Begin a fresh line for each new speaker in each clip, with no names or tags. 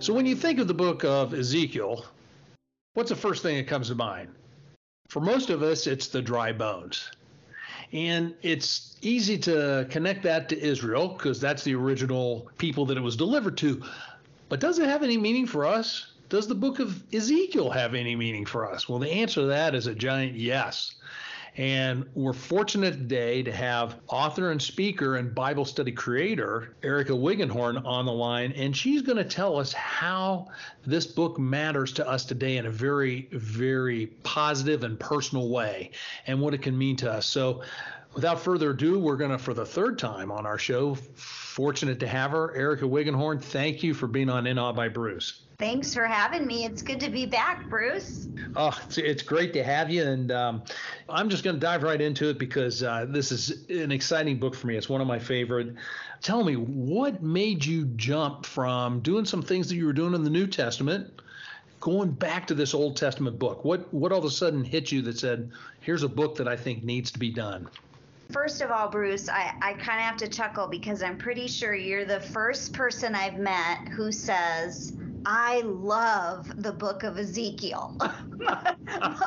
So, when you think of the book of Ezekiel, what's the first thing that comes to mind? For most of us, it's the dry bones. And it's easy to connect that to Israel because that's the original people that it was delivered to. But does it have any meaning for us? Does the book of Ezekiel have any meaning for us? Well, the answer to that is a giant yes. And we're fortunate today to have author and speaker and Bible study creator Erica Wiggenhorn on the line. And she's going to tell us how this book matters to us today in a very, very positive and personal way and what it can mean to us. So, without further ado, we're going to, for the third time on our show, fortunate to have her, Erica Wiggenhorn. Thank you for being on In Awe by Bruce.
Thanks for having me. It's good to be back, Bruce.
Oh, it's, it's great to have you. And um, I'm just going to dive right into it because uh, this is an exciting book for me. It's one of my favorite. Tell me, what made you jump from doing some things that you were doing in the New Testament? Going back to this Old Testament book, what what all of a sudden hit you that said, "Here's a book that I think needs to be done"?
First of all, Bruce, I, I kind of have to chuckle because I'm pretty sure you're the first person I've met who says, I love the book of Ezekiel.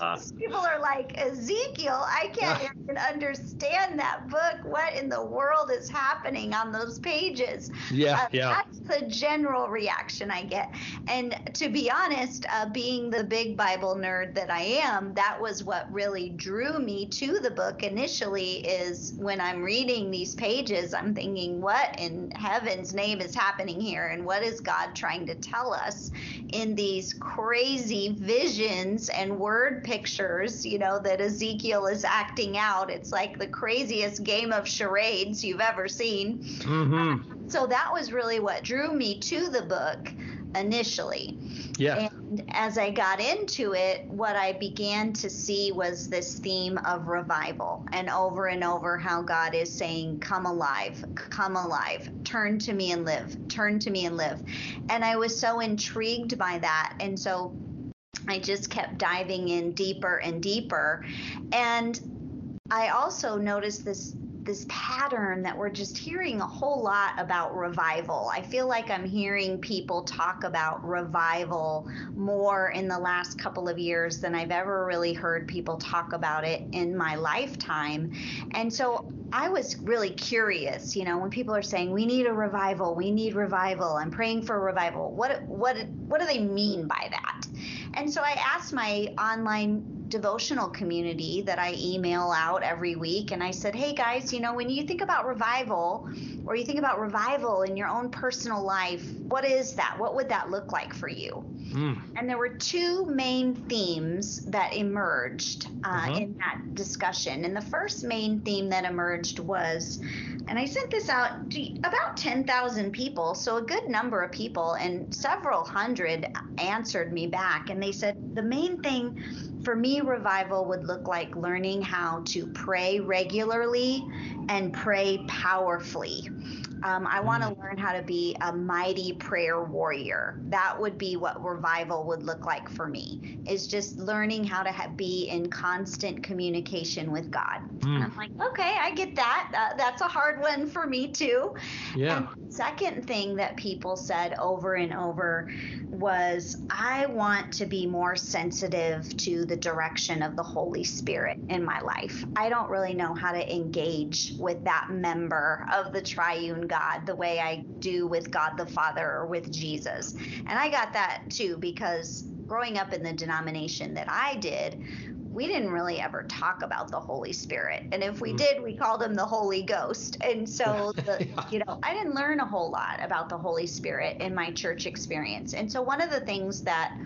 Most people are like, Ezekiel, I can't even understand that book. What in the world is happening on those pages?
Yeah, uh, yeah.
That's the general reaction I get. And to be honest, uh, being the big Bible nerd that I am, that was what really drew me to the book initially. Is when I'm reading these pages, I'm thinking, what in heaven's name is happening here? And what is God trying to tell us? Us in these crazy visions and word pictures, you know, that Ezekiel is acting out. It's like the craziest game of charades you've ever seen. Mm-hmm. So that was really what drew me to the book initially.
Yeah.
And as I got into it, what I began to see was this theme of revival and over and over how God is saying, Come alive, come alive, turn to me and live, turn to me and live. And I was so intrigued by that. And so I just kept diving in deeper and deeper. And I also noticed this this pattern that we're just hearing a whole lot about revival. I feel like I'm hearing people talk about revival more in the last couple of years than I've ever really heard people talk about it in my lifetime. And so I was really curious, you know, when people are saying we need a revival, we need revival, I'm praying for revival. What what what do they mean by that? And so I asked my online devotional community that I email out every week. And I said, hey guys, you know, when you think about revival or you think about revival in your own personal life, what is that? What would that look like for you? Mm. And there were two main themes that emerged uh, uh-huh. in that discussion. And the first main theme that emerged was, and I sent this out to about 10,000 people, so a good number of people, and several hundred answered me back. And they said, the main thing for me, revival would look like learning how to pray regularly and pray powerfully. Um, I want to mm. learn how to be a mighty prayer warrior. That would be what revival would look like for me. Is just learning how to ha- be in constant communication with God. Mm. And I'm like, okay, I get that. Uh, that's a hard one for me too.
Yeah.
And second thing that people said over and over was, I want to be more sensitive to the direction of the Holy Spirit in my life. I don't really know how to engage with that member of the triune God the way I do with God the Father or with Jesus. And I got that too because growing up in the denomination that I did, we didn't really ever talk about the Holy Spirit. And if we mm. did, we called him the Holy Ghost. And so, the, yeah. you know, I didn't learn a whole lot about the Holy Spirit in my church experience. And so, one of the things that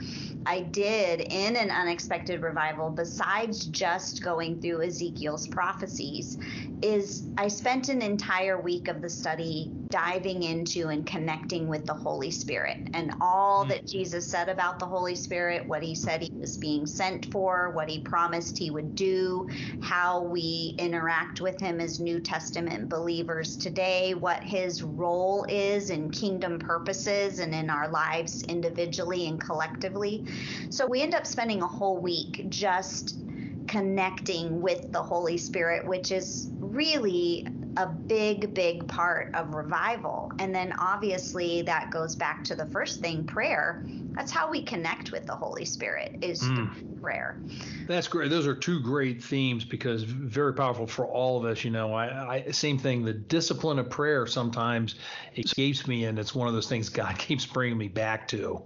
I did in an unexpected revival, besides just going through Ezekiel's prophecies, is I spent an entire week of the study diving into and connecting with the Holy Spirit and all mm. that Jesus said about the Holy Spirit, what he said he was being sent for, what he promised he would do, how we interact with him as New Testament believers today, what his role is in kingdom purposes and in our lives individually and collectively. So we end up spending a whole week just connecting with the Holy Spirit, which is really a big, big part of revival. And then obviously that goes back to the first thing prayer. That's how we connect with the Holy Spirit is mm. prayer.
That's great. Those are two great themes because very powerful for all of us. You know, I, I same thing. The discipline of prayer sometimes escapes me, and it's one of those things God keeps bringing me back to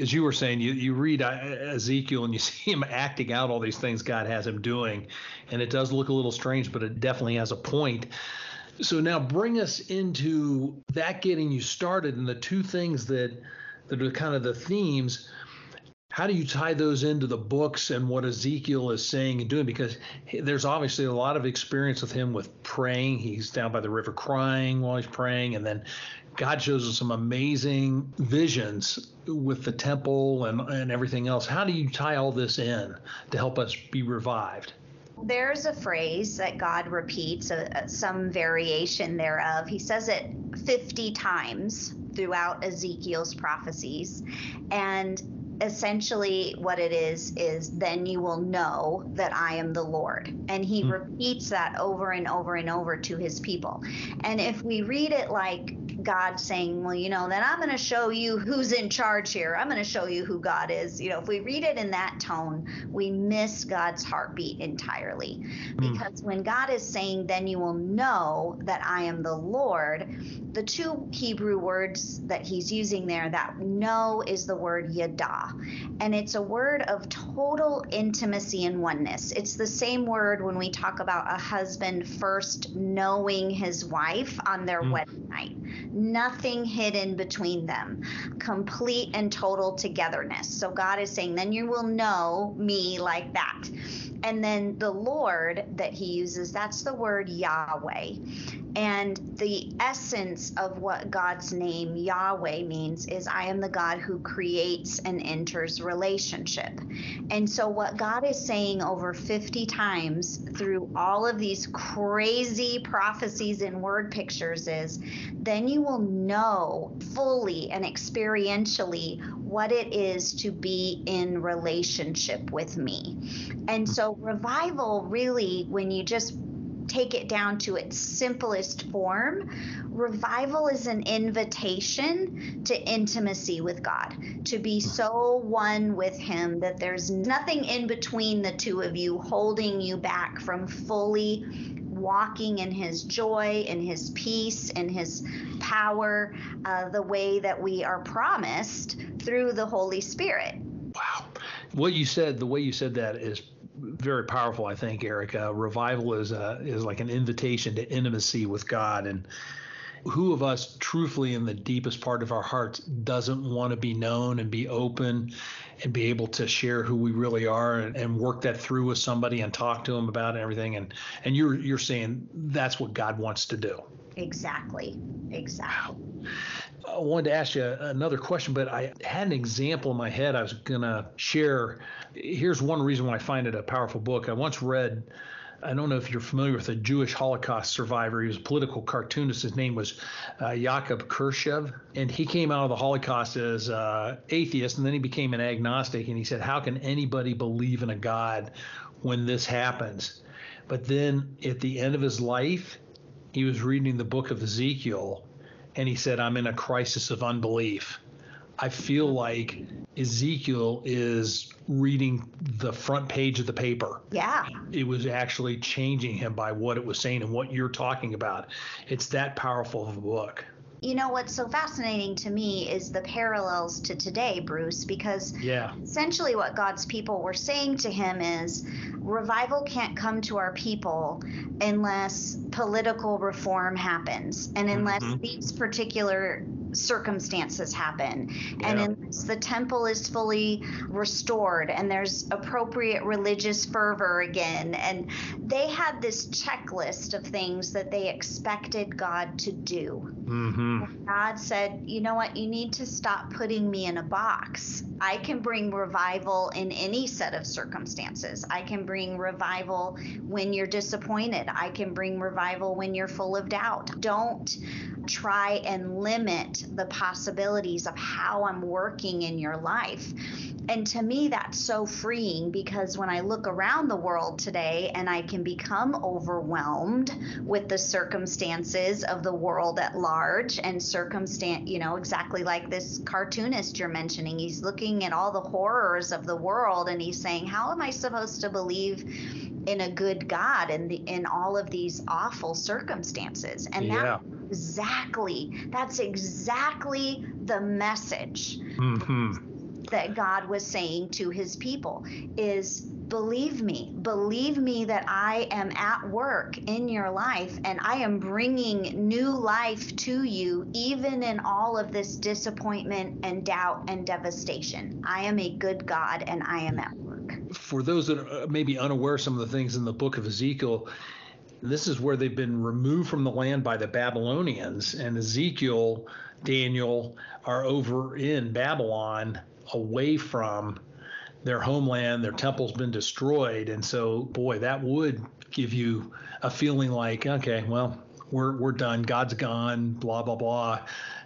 as you were saying, you, you read Ezekiel and you see him acting out all these things God has him doing. And it does look a little strange, but it definitely has a point. So now bring us into that getting you started and the two things that that are kind of the themes. How do you tie those into the books and what Ezekiel is saying and doing? Because there's obviously a lot of experience with him with praying. He's down by the river crying while he's praying, and then God shows us some amazing visions with the temple and, and everything else. How do you tie all this in to help us be revived?
There's a phrase that God repeats, uh, uh some variation thereof. He says it 50 times throughout Ezekiel's prophecies. And essentially what it is is then you will know that I am the Lord. And he mm. repeats that over and over and over to his people. And if we read it like God saying, well, you know, then I'm going to show you who's in charge here. I'm going to show you who God is. You know, if we read it in that tone, we miss God's heartbeat entirely. Mm. Because when God is saying, then you will know that I am the Lord, the two Hebrew words that he's using there, that know is the word yada. And it's a word of total intimacy and oneness. It's the same word when we talk about a husband first knowing his wife on their mm. wedding night nothing hidden between them, complete and total togetherness. So God is saying, then you will know me like that. And then the Lord that he uses, that's the word Yahweh. And the essence of what God's name Yahweh means is I am the God who creates and enters relationship. And so, what God is saying over 50 times through all of these crazy prophecies and word pictures is then you will know fully and experientially what it is to be in relationship with me. And so, revival really, when you just take it down to its simplest form, revival is an invitation to intimacy with God, to be so one with Him that there's nothing in between the two of you holding you back from fully walking in His joy, in His peace, in His power, uh, the way that we are promised through the Holy Spirit.
Wow. What you said, the way you said that is very powerful, I think, Eric. Uh, revival is uh, is like an invitation to intimacy with God, and who of us, truthfully, in the deepest part of our hearts, doesn't want to be known and be open and be able to share who we really are and, and work that through with somebody and talk to them about everything. And and you're you're saying that's what God wants to do.
Exactly. Exactly.
I wanted to ask you another question, but I had an example in my head I was going to share. Here's one reason why I find it a powerful book. I once read, I don't know if you're familiar with a Jewish Holocaust survivor. He was a political cartoonist. His name was uh, Jakob Kershev. And he came out of the Holocaust as uh, atheist, and then he became an agnostic. And he said, How can anybody believe in a God when this happens? But then at the end of his life, he was reading the book of Ezekiel and he said, I'm in a crisis of unbelief. I feel like Ezekiel is reading the front page of the paper.
Yeah.
It was actually changing him by what it was saying and what you're talking about. It's that powerful of a book.
you know what's so fascinating to me is the parallels to today, Bruce, because
yeah.
essentially what God's people were saying to him is revival can't come to our people unless political reform happens and unless mm-hmm. these particular circumstances happen yeah. and unless the temple is fully restored and there's appropriate religious fervor again and they had this checklist of things that they expected god to do
mm-hmm.
god said you know what? You need to stop putting me in a box. I can bring revival in any set of circumstances. I can bring revival when you're disappointed. I can bring revival when you're full of doubt. Don't try and limit the possibilities of how I'm working in your life. And to me, that's so freeing because when I look around the world today and I can become overwhelmed with the circumstances of the world at large and circumstance, you know, exactly like this cartoonist you're mentioning, he's looking at all the horrors of the world and he's saying, How am I supposed to believe in a good God in the in all of these awful circumstances? And yeah. that exactly that's exactly the message
mm-hmm.
that God was saying to his people is believe me believe me that I am at work in your life and I am bringing new life to you even in all of this disappointment and doubt and devastation. I am a good God and I am at work.
For those that are uh, maybe unaware some of the things in the book of Ezekiel this is where they've been removed from the land by the Babylonians, and Ezekiel, Daniel are over in Babylon, away from their homeland. Their temple's been destroyed, and so, boy, that would give you a feeling like, okay, well, we're we're done. God's gone. Blah blah blah.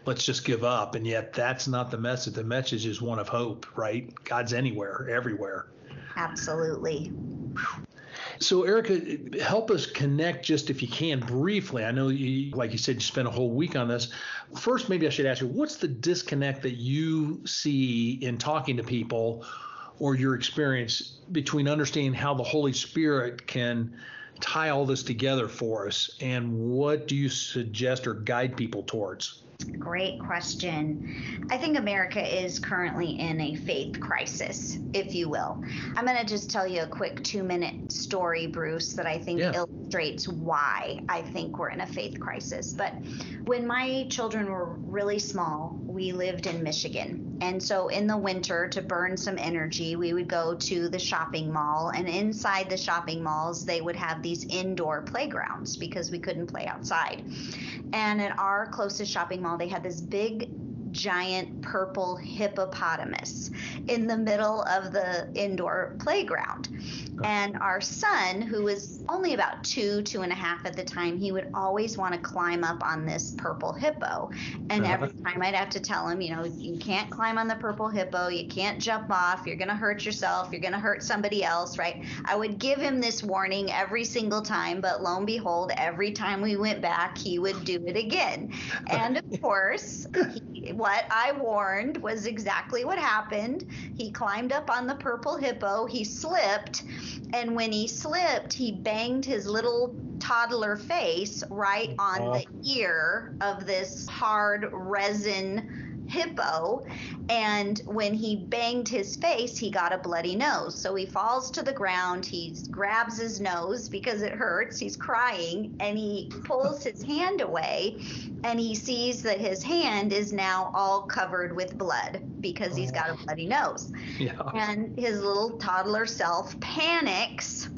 Let's just give up. And yet, that's not the message. The message is one of hope, right? God's anywhere, everywhere.
Absolutely.
So, Erica, help us connect just if you can briefly. I know, you, like you said, you spent a whole week on this. First, maybe I should ask you what's the disconnect that you see in talking to people or your experience between understanding how the Holy Spirit can tie all this together for us and what do you suggest or guide people towards?
Great question. I think America is currently in a faith crisis, if you will. I'm going to just tell you a quick two minute story, Bruce, that I think yeah. illustrates why I think we're in a faith crisis. But when my children were really small, we lived in Michigan. And so in the winter, to burn some energy, we would go to the shopping mall. And inside the shopping malls, they would have these indoor playgrounds because we couldn't play outside. And at our closest shopping mall, they had this big giant purple hippopotamus in the middle of the indoor playground. And our son, who was only about two, two and a half at the time, he would always want to climb up on this purple hippo. And uh-huh. every time I'd have to tell him, you know, you can't climb on the purple hippo, you can't jump off, you're going to hurt yourself, you're going to hurt somebody else, right? I would give him this warning every single time, but lo and behold, every time we went back, he would do it again. And of course, he, what I warned was exactly what happened. He climbed up on the purple hippo, he slipped and when he slipped, he banged his little toddler face right on uh-huh. the ear of this hard resin hippo. And when he banged his face, he got a bloody nose. So he falls to the ground. He grabs his nose because it hurts. He's crying and he pulls his hand away and he sees that his hand is now all covered with blood because he's got a oh. bloody nose.
Yeah.
And his little toddler self panics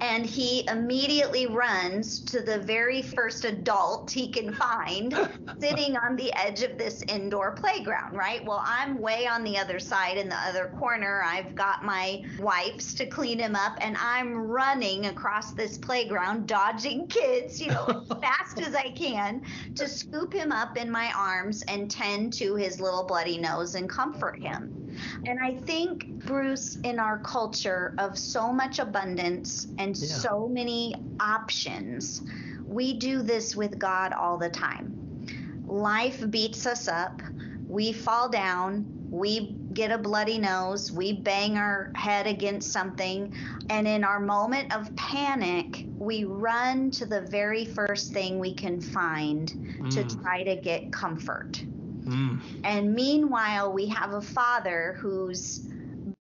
and he immediately runs to the very first adult he can find sitting on the edge of this indoor playground, right? Well, I'm way on the other side in the other corner. I've got my wipes to clean him up, and I'm running across this playground, dodging kids, you know, as fast as I can to scoop him up in my arms and tend to his little bloody nose and comfort him. And I think, Bruce, in our culture of so much abundance and yeah. so many options, we do this with God all the time. Life beats us up, we fall down, we get a bloody nose, we bang our head against something, and in our moment of panic, we run to the very first thing we can find mm. to try to get comfort. Mm. And meanwhile, we have a father who's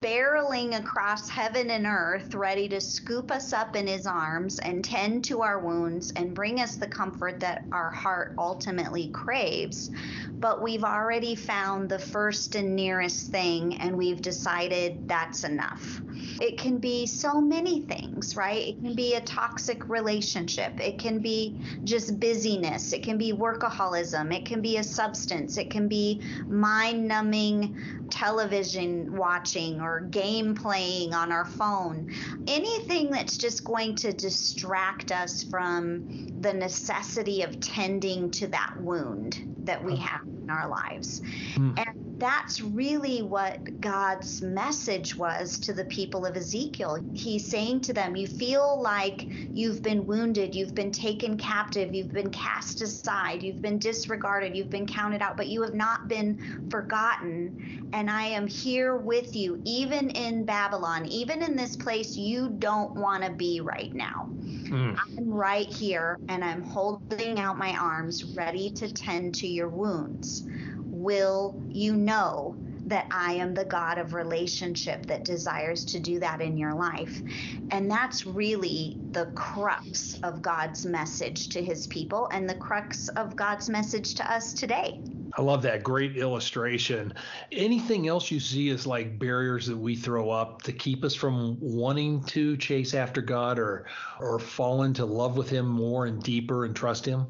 barreling across heaven and earth, ready to scoop us up in his arms and tend to our wounds and bring us the comfort that our heart ultimately craves. But we've already found the first and nearest thing, and we've decided that's enough. It can be so many things, right? It can be a toxic relationship. It can be just busyness. It can be workaholism. It can be a substance. It can be mind numbing television watching or game playing on our phone. Anything that's just going to distract us from the necessity of tending to that wound that we have in our lives. Mm. And that's really what God's message was to the people of Ezekiel. He's saying to them, You feel like you've been wounded, you've been taken captive, you've been cast aside, you've been disregarded, you've been counted out, but you have not been forgotten. And I am here with you, even in Babylon, even in this place you don't want to be right now. Mm. I'm right here and I'm holding out my arms, ready to tend to your wounds will you know that I am the God of relationship that desires to do that in your life. And that's really the crux of God's message to his people and the crux of God's message to us today.
I love that great illustration. Anything else you see as like barriers that we throw up to keep us from wanting to chase after God or or fall into love with him more and deeper and trust him?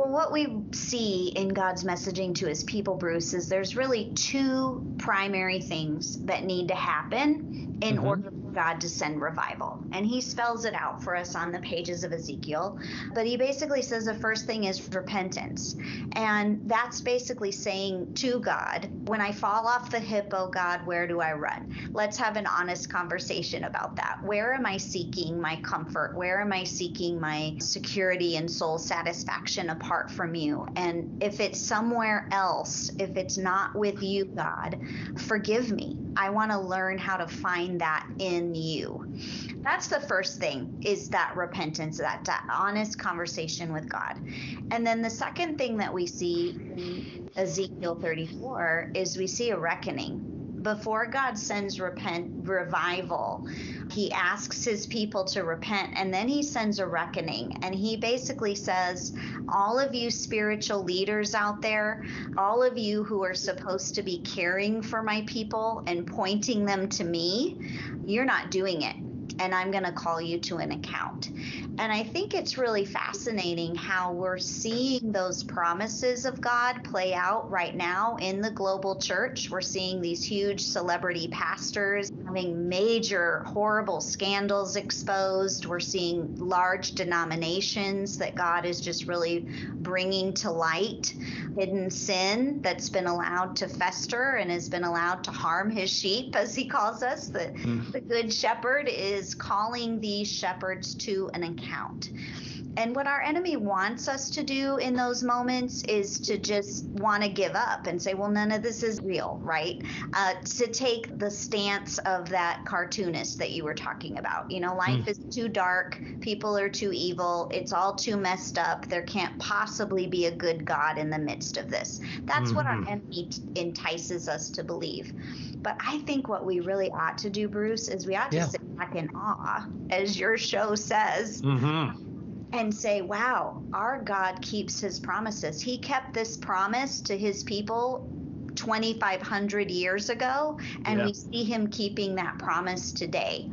Well, what we see in God's messaging to his people, Bruce, is there's really two primary things that need to happen in mm-hmm. order for God to send revival. And he spells it out for us on the pages of Ezekiel. But he basically says the first thing is repentance. And that's basically saying to God, when I fall off the hip, hippo, God, where do I run? Let's have an honest conversation about that. Where am I seeking my comfort? Where am I seeking my security and soul satisfaction apart from you? And if it's somewhere else, if it's not with you, God, forgive me. I want to learn how to find that in in you. That's the first thing is that repentance, that, that honest conversation with God. And then the second thing that we see in Ezekiel 34 is we see a reckoning before God sends repent revival, he asks his people to repent and then he sends a reckoning. And he basically says, All of you spiritual leaders out there, all of you who are supposed to be caring for my people and pointing them to me, you're not doing it and I'm going to call you to an account. And I think it's really fascinating how we're seeing those promises of God play out right now in the global church. We're seeing these huge celebrity pastors having major, horrible scandals exposed. We're seeing large denominations that God is just really bringing to light, hidden sin that's been allowed to fester and has been allowed to harm his sheep, as he calls us. The, mm. the good shepherd is calling these shepherds to an account. And what our enemy wants us to do in those moments is to just want to give up and say, well, none of this is real, right? Uh, to take the stance of that cartoonist that you were talking about. You know, life mm. is too dark, people are too evil, it's all too messed up. There can't possibly be a good God in the midst of this. That's mm-hmm. what our mm-hmm. enemy entices us to believe. But I think what we really ought to do, Bruce, is we ought to yeah. sit back in awe, as your show says. Mm-hmm and say, wow, our God keeps his promises. He kept this promise to his people 2,500 years ago, and yeah. we see him keeping that promise today.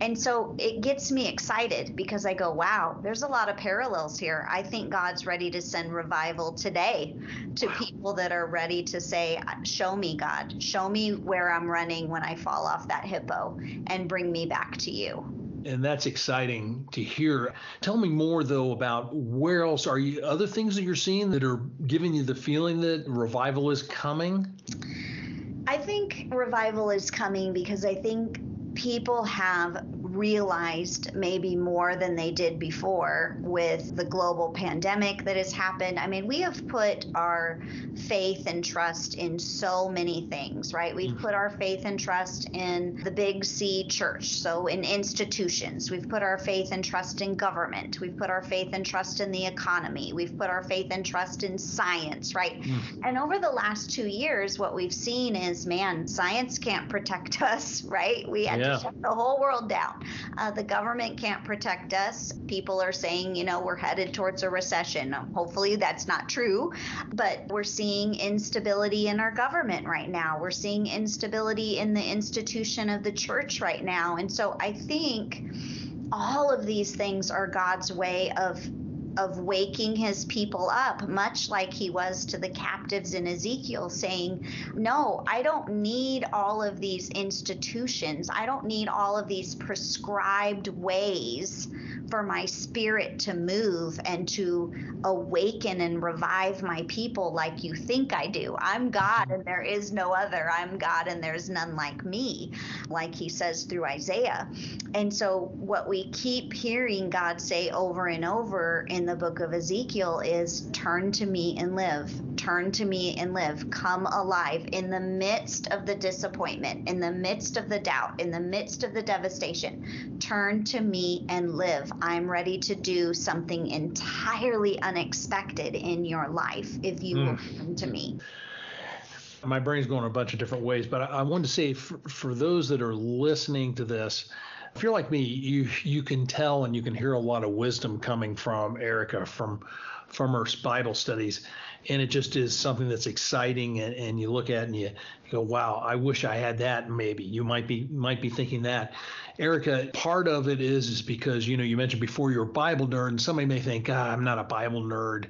And so it gets me excited because I go, wow, there's a lot of parallels here. I think God's ready to send revival today to wow. people that are ready to say, show me, God, show me where I'm running when I fall off that hippo and bring me back to you
and that's exciting to hear. Tell me more though about where else are you other things that you're seeing that are giving you the feeling that revival is coming?
I think revival is coming because I think people have realized maybe more than they did before with the global pandemic that has happened. I mean, we have put our faith and trust in so many things, right? We've mm-hmm. put our faith and trust in the big C church, so in institutions. We've put our faith and trust in government. We've put our faith and trust in the economy. We've put our faith and trust in science, right? Mm. And over the last two years, what we've seen is man, science can't protect us, right? We had yeah. to shut the whole world down. Uh, the government can't protect us. People are saying, you know, we're headed towards a recession. Hopefully that's not true, but we're seeing instability in our government right now. We're seeing instability in the institution of the church right now. And so I think all of these things are God's way of of waking his people up, much like he was to the captives in Ezekiel, saying, No, I don't need all of these institutions. I don't need all of these prescribed ways for my spirit to move and to awaken and revive my people like you think I do. I'm God and there is no other. I'm God and there's none like me, like he says through Isaiah. And so, what we keep hearing God say over and over in the book of Ezekiel is turn to me and live, turn to me and live, come alive in the midst of the disappointment, in the midst of the doubt, in the midst of the devastation. Turn to me and live. I'm ready to do something entirely unexpected in your life if you mm. will come to me.
My brain's going a bunch of different ways, but I, I wanted to say for, for those that are listening to this, if you're like me, you you can tell and you can hear a lot of wisdom coming from Erica from from her Bible studies, and it just is something that's exciting. And, and you look at and you, you go, "Wow, I wish I had that." Maybe you might be might be thinking that. Erica, part of it is is because you know you mentioned before you're a Bible nerd, and somebody may think, ah, I'm not a Bible nerd,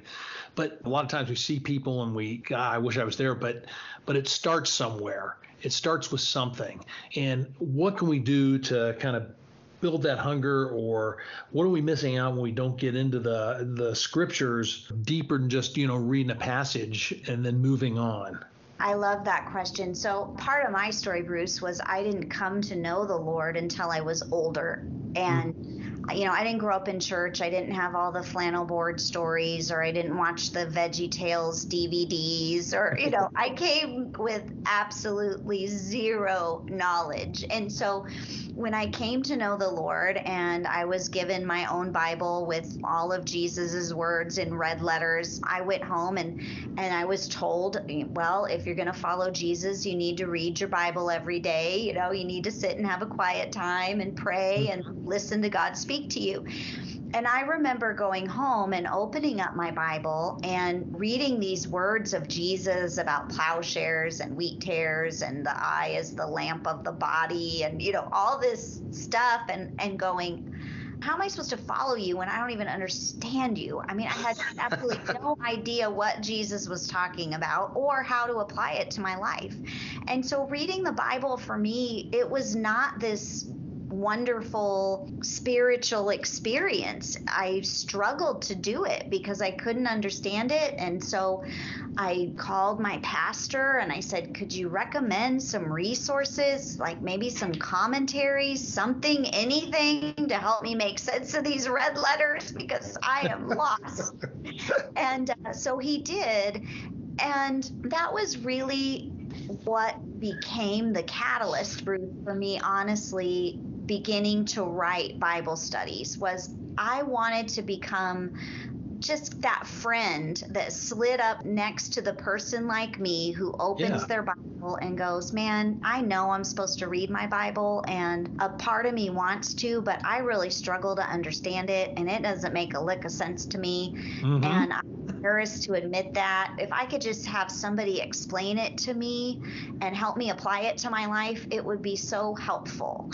but a lot of times we see people and we, ah, I wish I was there, but but it starts somewhere. It starts with something, and what can we do to kind of build that hunger or what are we missing out when we don't get into the the scriptures deeper than just you know reading a passage and then moving on
I love that question. So, part of my story, Bruce, was I didn't come to know the Lord until I was older. And, mm. You know, I didn't grow up in church. I didn't have all the flannel board stories, or I didn't watch the Veggie Tales DVDs, or, you know, I came with absolutely zero knowledge. And so, when I came to know the Lord and I was given my own Bible with all of Jesus's words in red letters, I went home and and I was told, well, if you're going to follow Jesus, you need to read your Bible every day, you know, you need to sit and have a quiet time and pray and listen to God speak to you. And I remember going home and opening up my Bible and reading these words of Jesus about plowshares and wheat tares and the eye is the lamp of the body and you know all this stuff and and going how am I supposed to follow you when I don't even understand you? I mean, I had absolutely no idea what Jesus was talking about or how to apply it to my life. And so reading the Bible for me, it was not this wonderful spiritual experience. I struggled to do it because I couldn't understand it. And so I called my pastor and I said, Could you recommend some resources, like maybe some commentaries, something, anything to help me make sense of these red letters because I am lost? and uh, so he did. And that was really what became the catalyst, Bruce, for me, honestly, beginning to write Bible studies was I wanted to become just that friend that slid up next to the person like me who opens yeah. their Bible and goes, Man, I know I'm supposed to read my Bible, and a part of me wants to, but I really struggle to understand it, and it doesn't make a lick of sense to me. Mm-hmm. And I'm embarrassed to admit that. If I could just have somebody explain it to me and help me apply it to my life, it would be so helpful.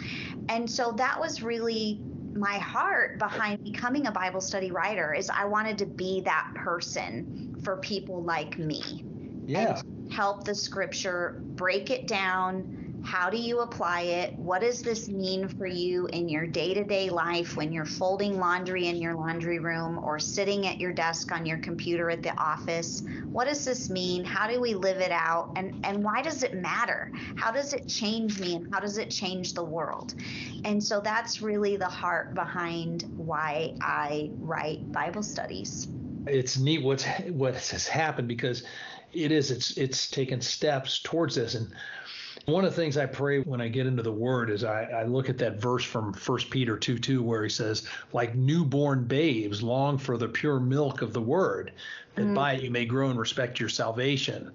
And so that was really my heart behind becoming a Bible study writer is I wanted to be that person for people like me.
Yeah.
help the scripture, break it down, How do you apply it? What does this mean for you in your day to day life when you're folding laundry in your laundry room or sitting at your desk on your computer at the office? What does this mean? How do we live it out? And, and why does it matter? How does it change me and how does it change the world? And so that's really the heart behind why I write Bible studies.
It's neat what's what has happened because it is it's it's taken steps towards this and one of the things I pray when I get into the word is I, I look at that verse from 1 Peter 2 2, where he says, like newborn babes, long for the pure milk of the word, that mm-hmm. by it you may grow and respect your salvation.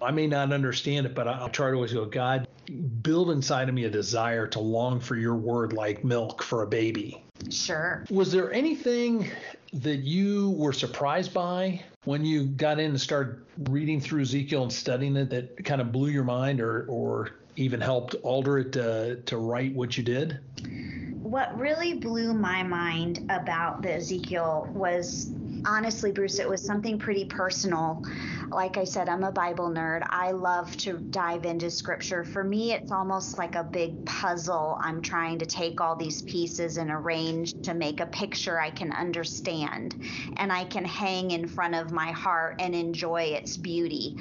I may not understand it, but I'll try to always go, God, build inside of me a desire to long for your word like milk for a baby.
Sure.
Was there anything that you were surprised by when you got in and started reading through Ezekiel and studying it that kind of blew your mind or, or even helped alter it to, to write what you did?
What really blew my mind about the Ezekiel was honestly, Bruce, it was something pretty personal like I said, I'm a Bible nerd. I love to dive into scripture. For me, it's almost like a big puzzle. I'm trying to take all these pieces and arrange to make a picture I can understand and I can hang in front of my heart and enjoy its beauty.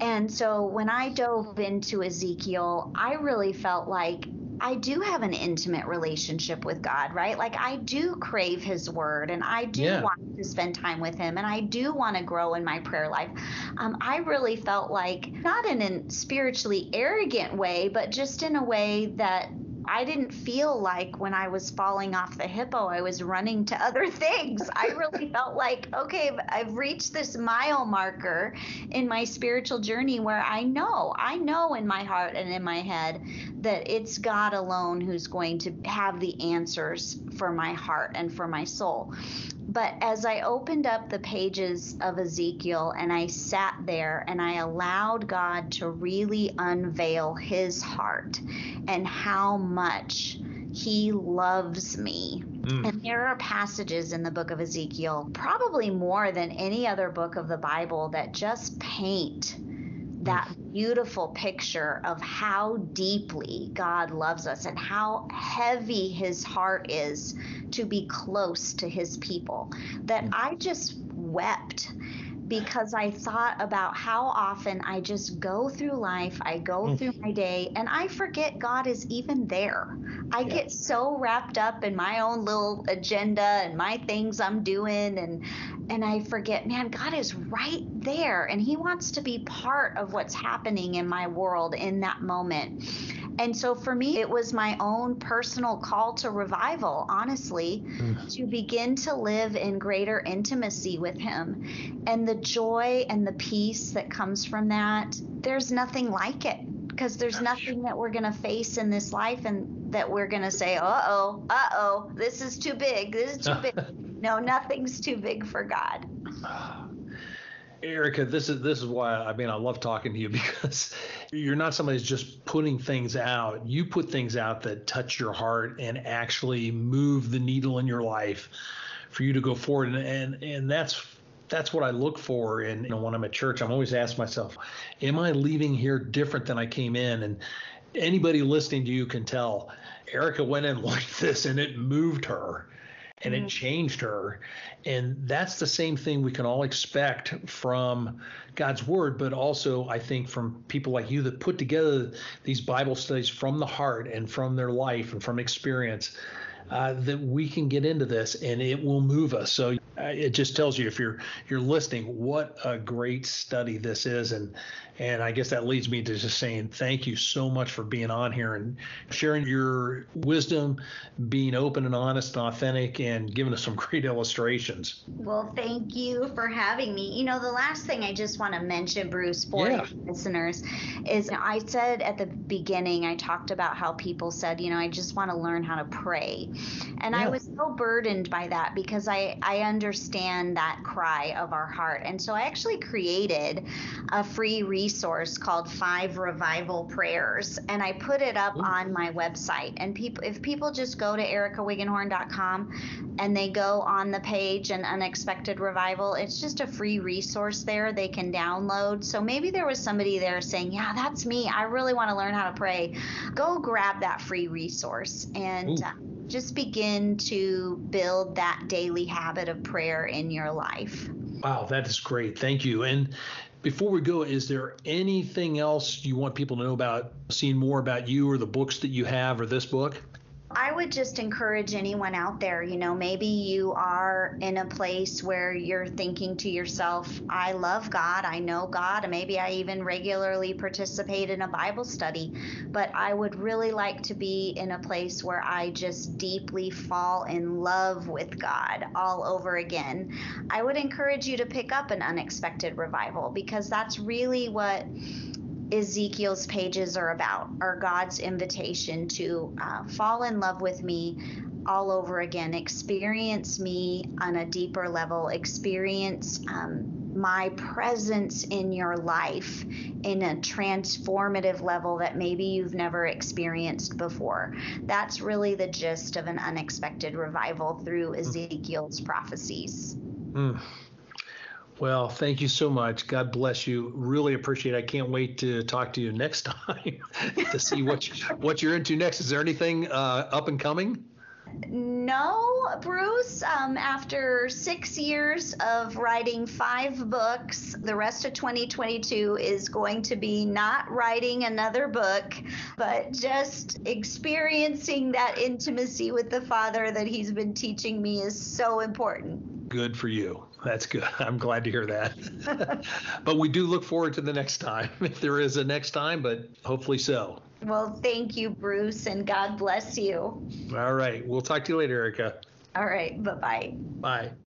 And so when I dove into Ezekiel, I really felt like I do have an intimate relationship with God, right? Like I do crave his word and I do yeah. want to spend time with him and I do want to grow in my prayer life. Um, I really felt like, not in a spiritually arrogant way, but just in a way that I didn't feel like when I was falling off the hippo, I was running to other things. I really felt like, okay, I've reached this mile marker in my spiritual journey where I know, I know in my heart and in my head that it's God alone who's going to have the answers for my heart and for my soul. But as I opened up the pages of Ezekiel and I sat there and I allowed God to really unveil his heart and how much he loves me. Mm. And there are passages in the book of Ezekiel, probably more than any other book of the Bible, that just paint that beautiful picture of how deeply God loves us and how heavy his heart is to be close to his people that I just wept because I thought about how often I just go through life, I go mm. through my day, and I forget God is even there. I yeah. get so wrapped up in my own little agenda and my things I'm doing and and I forget, man, God is right there and he wants to be part of what's happening in my world in that moment. And so for me, it was my own personal call to revival, honestly, mm. to begin to live in greater intimacy with Him. And the joy and the peace that comes from that, there's nothing like it because there's nothing that we're going to face in this life and that we're going to say, uh oh, uh oh, this is too big. This is too big. no, nothing's too big for God.
Erica, this is this is why I mean I love talking to you because you're not somebody who's just putting things out. You put things out that touch your heart and actually move the needle in your life for you to go forward and and, and that's that's what I look for and you know when I'm at church I'm always asking myself am I leaving here different than I came in and anybody listening to you can tell Erica went in like this and it moved her and mm-hmm. it changed her. And that's the same thing we can all expect from God's word, but also I think from people like you that put together these Bible studies from the heart and from their life and from experience. Uh, that we can get into this and it will move us. So uh, it just tells you if you're you're listening, what a great study this is, and and I guess that leads me to just saying thank you so much for being on here and sharing your wisdom, being open and honest and authentic, and giving us some great illustrations.
Well, thank you for having me. You know, the last thing I just want to mention, Bruce, for yeah. listeners, is you know, I said at the beginning, I talked about how people said, you know, I just want to learn how to pray. And yeah. I was so burdened by that because I, I understand that cry of our heart. And so I actually created a free resource resource called Five Revival Prayers, and I put it up on my website. And people, if people just go to ericawiggenhorn.com and they go on the page and Unexpected Revival, it's just a free resource there they can download. So maybe there was somebody there saying, "Yeah, that's me. I really want to learn how to pray." Go grab that free resource and. Uh, just begin to build that daily habit of prayer in your life.
Wow, that is great. Thank you. And before we go, is there anything else you want people to know about seeing more about you or the books that you have or this book?
I would just encourage anyone out there, you know, maybe you are in a place where you're thinking to yourself, I love God, I know God, and maybe I even regularly participate in a Bible study, but I would really like to be in a place where I just deeply fall in love with God all over again. I would encourage you to pick up an unexpected revival because that's really what Ezekiel's pages are about, are God's invitation to uh, fall in love with me all over again, experience me on a deeper level, experience um, my presence in your life in a transformative level that maybe you've never experienced before. That's really the gist of an unexpected revival through Ezekiel's prophecies.
Mm. Well, thank you so much. God bless you. Really appreciate it. I can't wait to talk to you next time to see what you, what you're into next. Is there anything uh, up and coming?
No, Bruce. Um, after six years of writing five books, the rest of 2022 is going to be not writing another book, but just experiencing that intimacy with the Father that He's been teaching me is so important.
Good for you. That's good. I'm glad to hear that. but we do look forward to the next time, if there is a next time, but hopefully so.
Well, thank you, Bruce, and God bless you.
All right. We'll talk to you later, Erica.
All right. Bye-bye.
Bye.